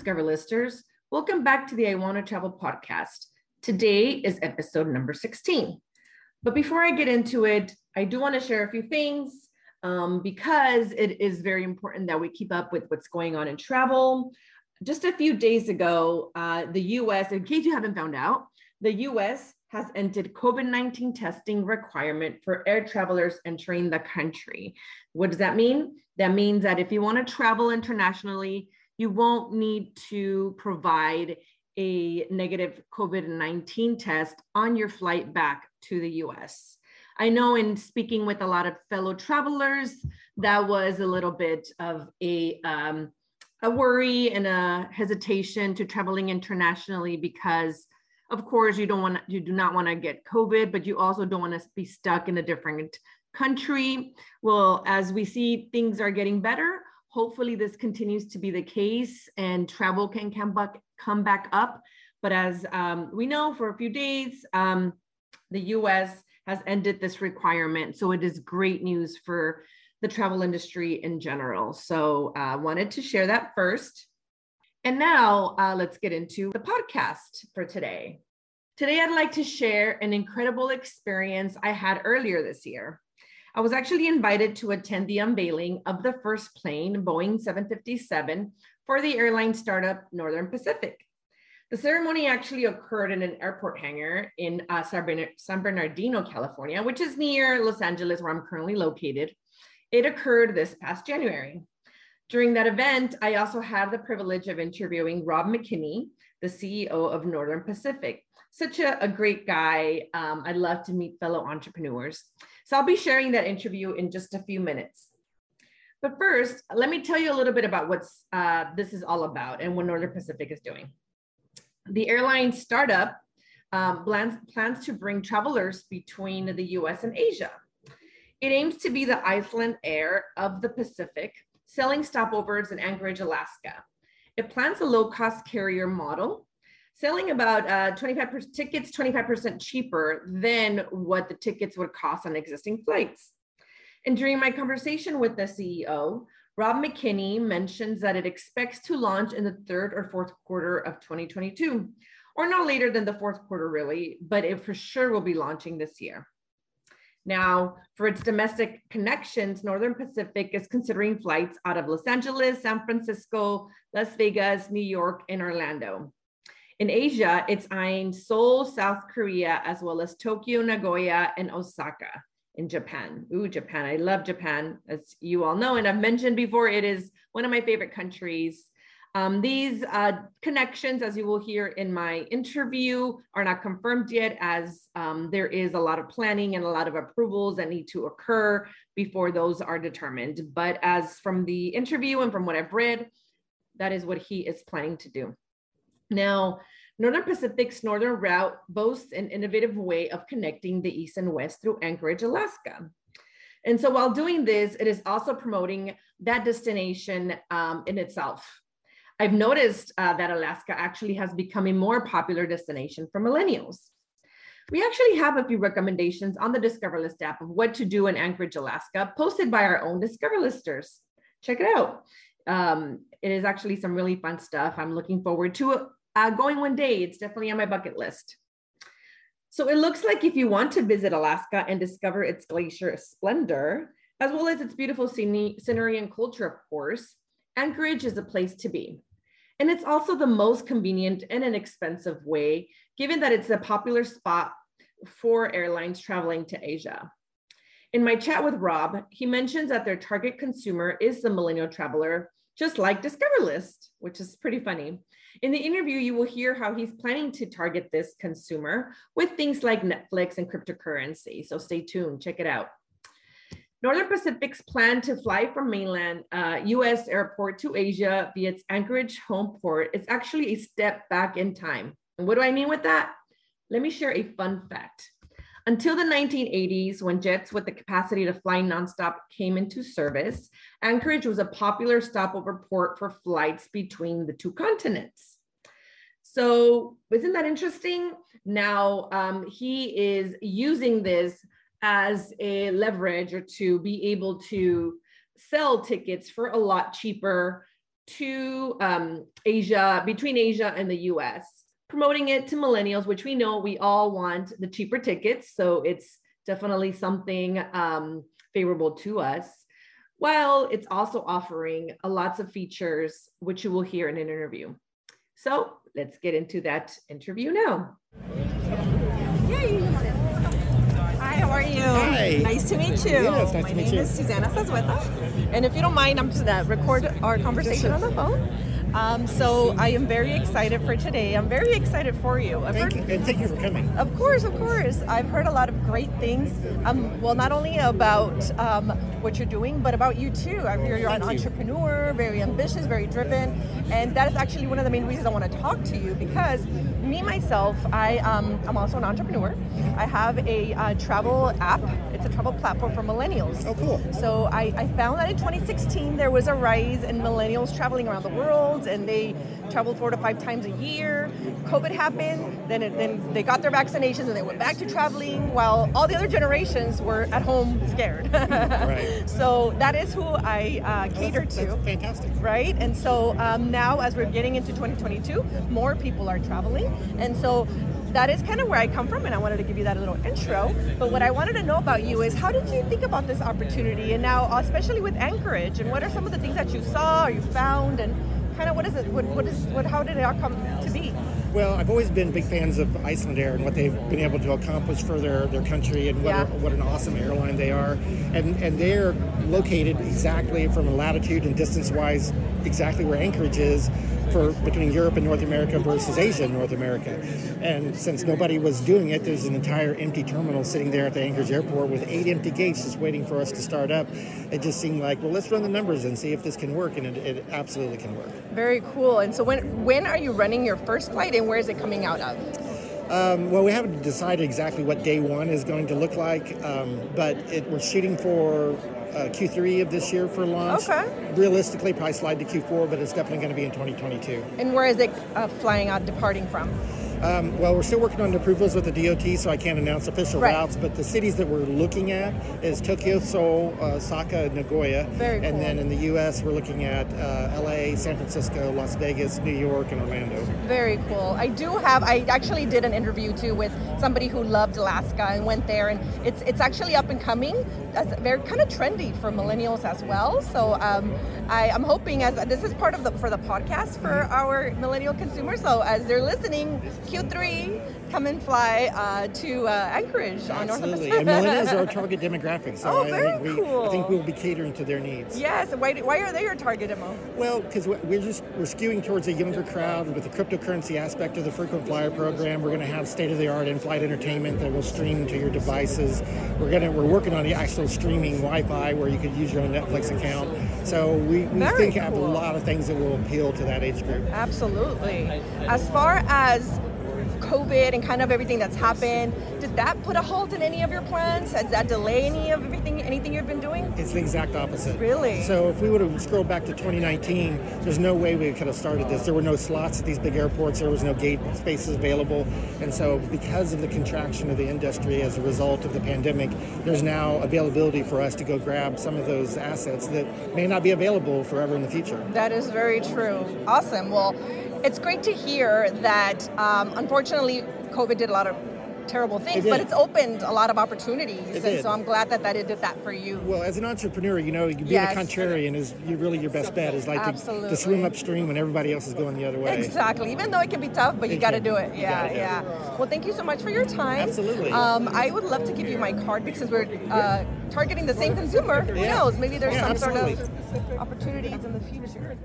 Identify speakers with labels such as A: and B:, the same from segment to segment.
A: Discover Listers. Welcome back to the I Want to Travel podcast. Today is episode number 16. But before I get into it, I do want to share a few things um, because it is very important that we keep up with what's going on in travel. Just a few days ago, uh, the US, in case you haven't found out, the US has ended COVID 19 testing requirement for air travelers entering the country. What does that mean? That means that if you want to travel internationally, you won't need to provide a negative COVID 19 test on your flight back to the US. I know in speaking with a lot of fellow travelers, that was a little bit of a, um, a worry and a hesitation to traveling internationally because of course you don't want you do not want to get COVID, but you also don't want to be stuck in a different country. Well, as we see things are getting better, hopefully this continues to be the case and travel can come back, come back up. But as um, we know for a few days, um, the US has ended this requirement. So it is great news for the travel industry in general. So I uh, wanted to share that first. And now uh, let's get into the podcast for today. Today, I'd like to share an incredible experience I had earlier this year. I was actually invited to attend the unveiling of the first plane, Boeing 757, for the airline startup Northern Pacific. The ceremony actually occurred in an airport hangar in uh, San Bernardino, California, which is near Los Angeles, where I'm currently located. It occurred this past January. During that event, I also had the privilege of interviewing Rob McKinney, the CEO of Northern Pacific. Such a, a great guy. Um, I'd love to meet fellow entrepreneurs. So I'll be sharing that interview in just a few minutes. But first, let me tell you a little bit about what uh, this is all about and what Northern Pacific is doing the airline startup um, plans, plans to bring travelers between the US and Asia. It aims to be the Icelandair of the Pacific, selling stopovers in Anchorage, Alaska. It plans a low cost carrier model, selling about uh, 25% tickets 25% cheaper than what the tickets would cost on existing flights. And during my conversation with the CEO, Rob McKinney mentions that it expects to launch in the third or fourth quarter of 2022, or no later than the fourth quarter, really, but it for sure will be launching this year. Now, for its domestic connections, Northern Pacific is considering flights out of Los Angeles, San Francisco, Las Vegas, New York, and Orlando. In Asia, it's eyeing Seoul, South Korea, as well as Tokyo, Nagoya, and Osaka in Japan. Ooh, Japan. I love Japan, as you all know. And I've mentioned before, it is one of my favorite countries. Um, these uh, connections, as you will hear in my interview, are not confirmed yet, as um, there is a lot of planning and a lot of approvals that need to occur before those are determined. But as from the interview and from what I've read, that is what he is planning to do. Now, Northern Pacific's northern route boasts an innovative way of connecting the east and west through Anchorage, Alaska. And so while doing this, it is also promoting that destination um, in itself. I've noticed uh, that Alaska actually has become a more popular destination for millennials. We actually have a few recommendations on the Discover List app of what to do in Anchorage, Alaska, posted by our own Discover Listers. Check it out. Um, it is actually some really fun stuff. I'm looking forward to uh, going one day, it's definitely on my bucket list. So it looks like if you want to visit Alaska and discover its glacier splendor, as well as its beautiful scenery and culture, of course, Anchorage is a place to be. And it's also the most convenient and inexpensive way, given that it's a popular spot for airlines traveling to Asia. In my chat with Rob, he mentions that their target consumer is the millennial traveler, just like Discover List, which is pretty funny. In the interview, you will hear how he's planning to target this consumer with things like Netflix and cryptocurrency. So stay tuned, check it out. Northern Pacific's plan to fly from mainland uh, US airport to Asia via its Anchorage home port is actually a step back in time. And what do I mean with that? Let me share a fun fact. Until the 1980s, when jets with the capacity to fly nonstop came into service, Anchorage was a popular stopover port for flights between the two continents. So, isn't that interesting? Now, um, he is using this as a leverage or to be able to sell tickets for a lot cheaper
B: to um, Asia, between Asia and the US, promoting it to millennials, which we know we all want the cheaper tickets. So it's definitely something um, favorable to us. While it's also offering lots of features, which you will hear in an interview. So let's get into that interview now.
A: Yay. Hi, how are you?
C: Hi.
A: Nice to meet you.
C: Yes, nice
A: My
C: to meet
A: name
C: you.
A: is Susanna Sazueta. And if you don't mind, I'm just going to record our conversation on the phone. Um, so I am very excited for today. I'm very excited for you. I've
C: Thank
A: heard-
C: you, and thank you for coming.
A: Of course, of course. I've heard a lot of great things. Um, well, not only about um, what you're doing, but about you too. I hear you're an entrepreneur, very ambitious, very driven, and that is actually one of the main reasons I want to talk to you because me myself, I um, I'm also an entrepreneur. I have a uh, travel app. It's a travel platform for millennials.
C: Oh, cool.
A: So I, I found that in 2016 there was a rise in millennials traveling around the world, and they traveled four to five times a year. COVID happened, then it, then they got their vaccinations and they went back to traveling, while all the other generations were at home scared.
C: Right.
A: So that is who I uh, cater
C: that's,
A: to
C: fantastic.
A: right? And so um, now, as we're getting into 2022, more people are traveling, and so that is kind of where I come from, and I wanted to give you that little intro. But what I wanted to know about you is how did you think about this opportunity, and now especially with Anchorage, and what are some of the things that you saw or you found, and kind of what is it? What, what is what? How did it all come to be?
C: Well, I've always been big fans of Icelandair and what they've been able to accomplish for their, their country and what,
A: Yeah.
C: a, what an awesome airline they are. And and they're located exactly from a latitude and distance wise exactly where Anchorage is for between Europe and North America versus Asia and North America. And since nobody was doing it, there's an entire empty terminal sitting there at the Anchorage airport with eight empty gates just waiting for us to start up. It just seemed like, well, let's run the numbers and see if this can work, and it, it absolutely can work.
A: Very cool. And so when when are you running your first flight, and where is it coming out of?
C: Um, well, we haven't decided exactly what day one is going to look like, um, but it, we're shooting for uh, Q3 of this year for launch.
A: Okay.
C: Realistically, probably slide to Q4, but it's definitely going to be in 2022.
A: And where is it uh, flying out, departing from?
C: Um, well, we're still working on the approvals with the DOT, so I can't announce official
A: Right.
C: routes. But the cities that we're looking at is Tokyo, Seoul, uh, Osaka, and Nagoya.
A: Very
C: And
A: cool.
C: then in the U.S., we're looking at uh, LA, San Francisco, Las Vegas, New York, and Orlando.
A: Very cool. I do have. I actually did an interview too with somebody who loved Alaska and went there, and it's it's actually up and coming. That's very kind of trendy for millennials as well. So um, I, I'm hoping as this is part of the for the podcast for our millennial consumers. So as they're listening, Q3, come and fly uh, to uh, Anchorage on North
C: Absolutely. And millennials are our target demographic, so
A: Oh,
C: I,
A: very
C: think we,
A: cool.
C: I think we'll be catering to their needs.
A: Yes. Why, do- why are they your target demo?
C: Well, because we're just we're skewing towards a younger crowd with the cryptocurrency aspect of the frequent flyer program. We're going to have state-of-the-art in-flight entertainment that will stream to your devices. We're going to we're working on the actual streaming Wi-Fi where you could use your own Netflix account. So we, we
A: Very
C: think have a lot of things that will appeal to that age group.
A: Absolutely. As far as COVID and kind of everything that's happened, did that put a halt in any of your plans? Does that delay any of everything, anything you've been doing?
C: It's the exact opposite.
A: Really?
C: So if we would have scrolled back to 2019, there's no way we could have started this. There were no slots at these big airports. There was no gate spaces available. And so because of the contraction of the industry as a result of the pandemic, there's now availability for us to go grab some of those assets that may not be available forever in the future.
A: That is very true. Awesome. Well, it's great to hear that um, unfortunately COVID did a lot of terrible things,
C: It
A: but it's opened a lot of opportunities.
C: It
A: and
C: did.
A: so I'm glad that, that it did that for you.
C: Well, as an entrepreneur, you know, being
A: Yes.
C: a contrarian is you really your best bet is like to, to swim upstream when everybody else is going the other way.
A: Exactly. Even though it can be tough, but you got to do it. Yeah,
C: gotta it.
A: yeah. Well, thank you so much for your time.
C: Absolutely.
A: Um, I would love to give you my card because we're uh, targeting the same consumer. Who
C: Yeah.
A: knows? Maybe there's
C: Yeah,
A: some sort of opportunities in the future.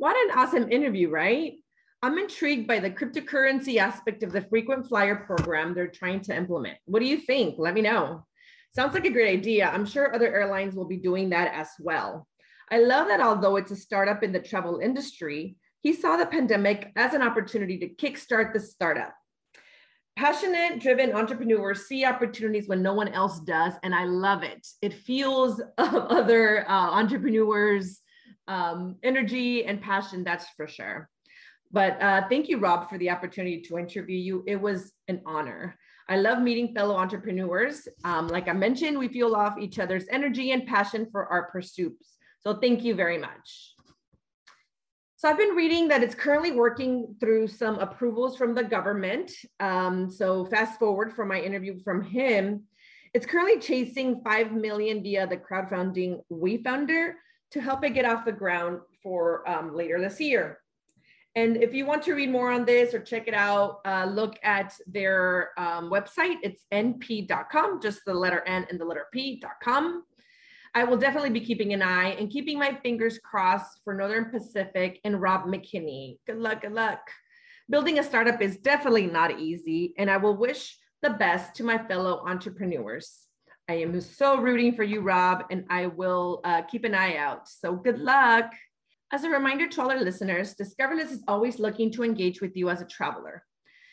B: What an awesome interview, right? I'm intrigued by the cryptocurrency aspect of the frequent flyer program they're trying to implement. What do you think? Let me know. Sounds like a great idea. I'm sure other airlines will be doing that as well. I love that although it's a startup in the travel industry, he saw the pandemic as an opportunity to kickstart the startup. Passionate, driven entrepreneurs see opportunities when no one else does, and I love it. It fuels other uh, entrepreneurs' um, energy and passion, that's for sure. But uh, thank you, Rob, for the opportunity to interview you. It was an honor. I love meeting fellow entrepreneurs. Um, like I mentioned, we fuel off each other's energy and passion for our pursuits. So thank you very much.
A: So I've been reading that it's currently working through some approvals from the government. Um, so fast forward from my interview from him, it's currently chasing 5 million via the crowdfunding WeFunder to help it get off the ground for um, later this year. And if you want to read more on this or check it out, uh, look at their um, website. It's np.com, just the letter N and the letter P.com. I will definitely be keeping an eye and keeping my fingers crossed for Northern Pacific and Rob McKinney. Good luck, good luck. Building a startup is definitely not easy, and I will wish the best to my fellow entrepreneurs. I am so rooting for you, Rob, and I will uh, keep an eye out. So good luck. As a reminder to all our listeners, Discover List is always looking to engage with you as a traveler.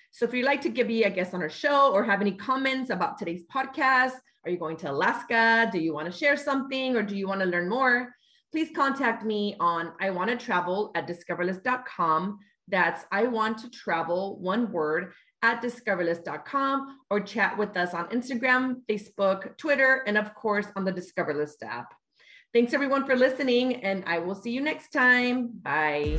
A: So if you'd like to give me a guest on our show or have any comments about today's podcast, are you going to Alaska? Do you want to share something or do you want to learn more? Please contact me on I want to travel at discoverlist.com. That's I want to travel, one word, at discoverlist.com or chat with us on Instagram, Facebook, Twitter, and of course on the Discover List app. Thanks everyone for listening, and I will see you next time. Bye.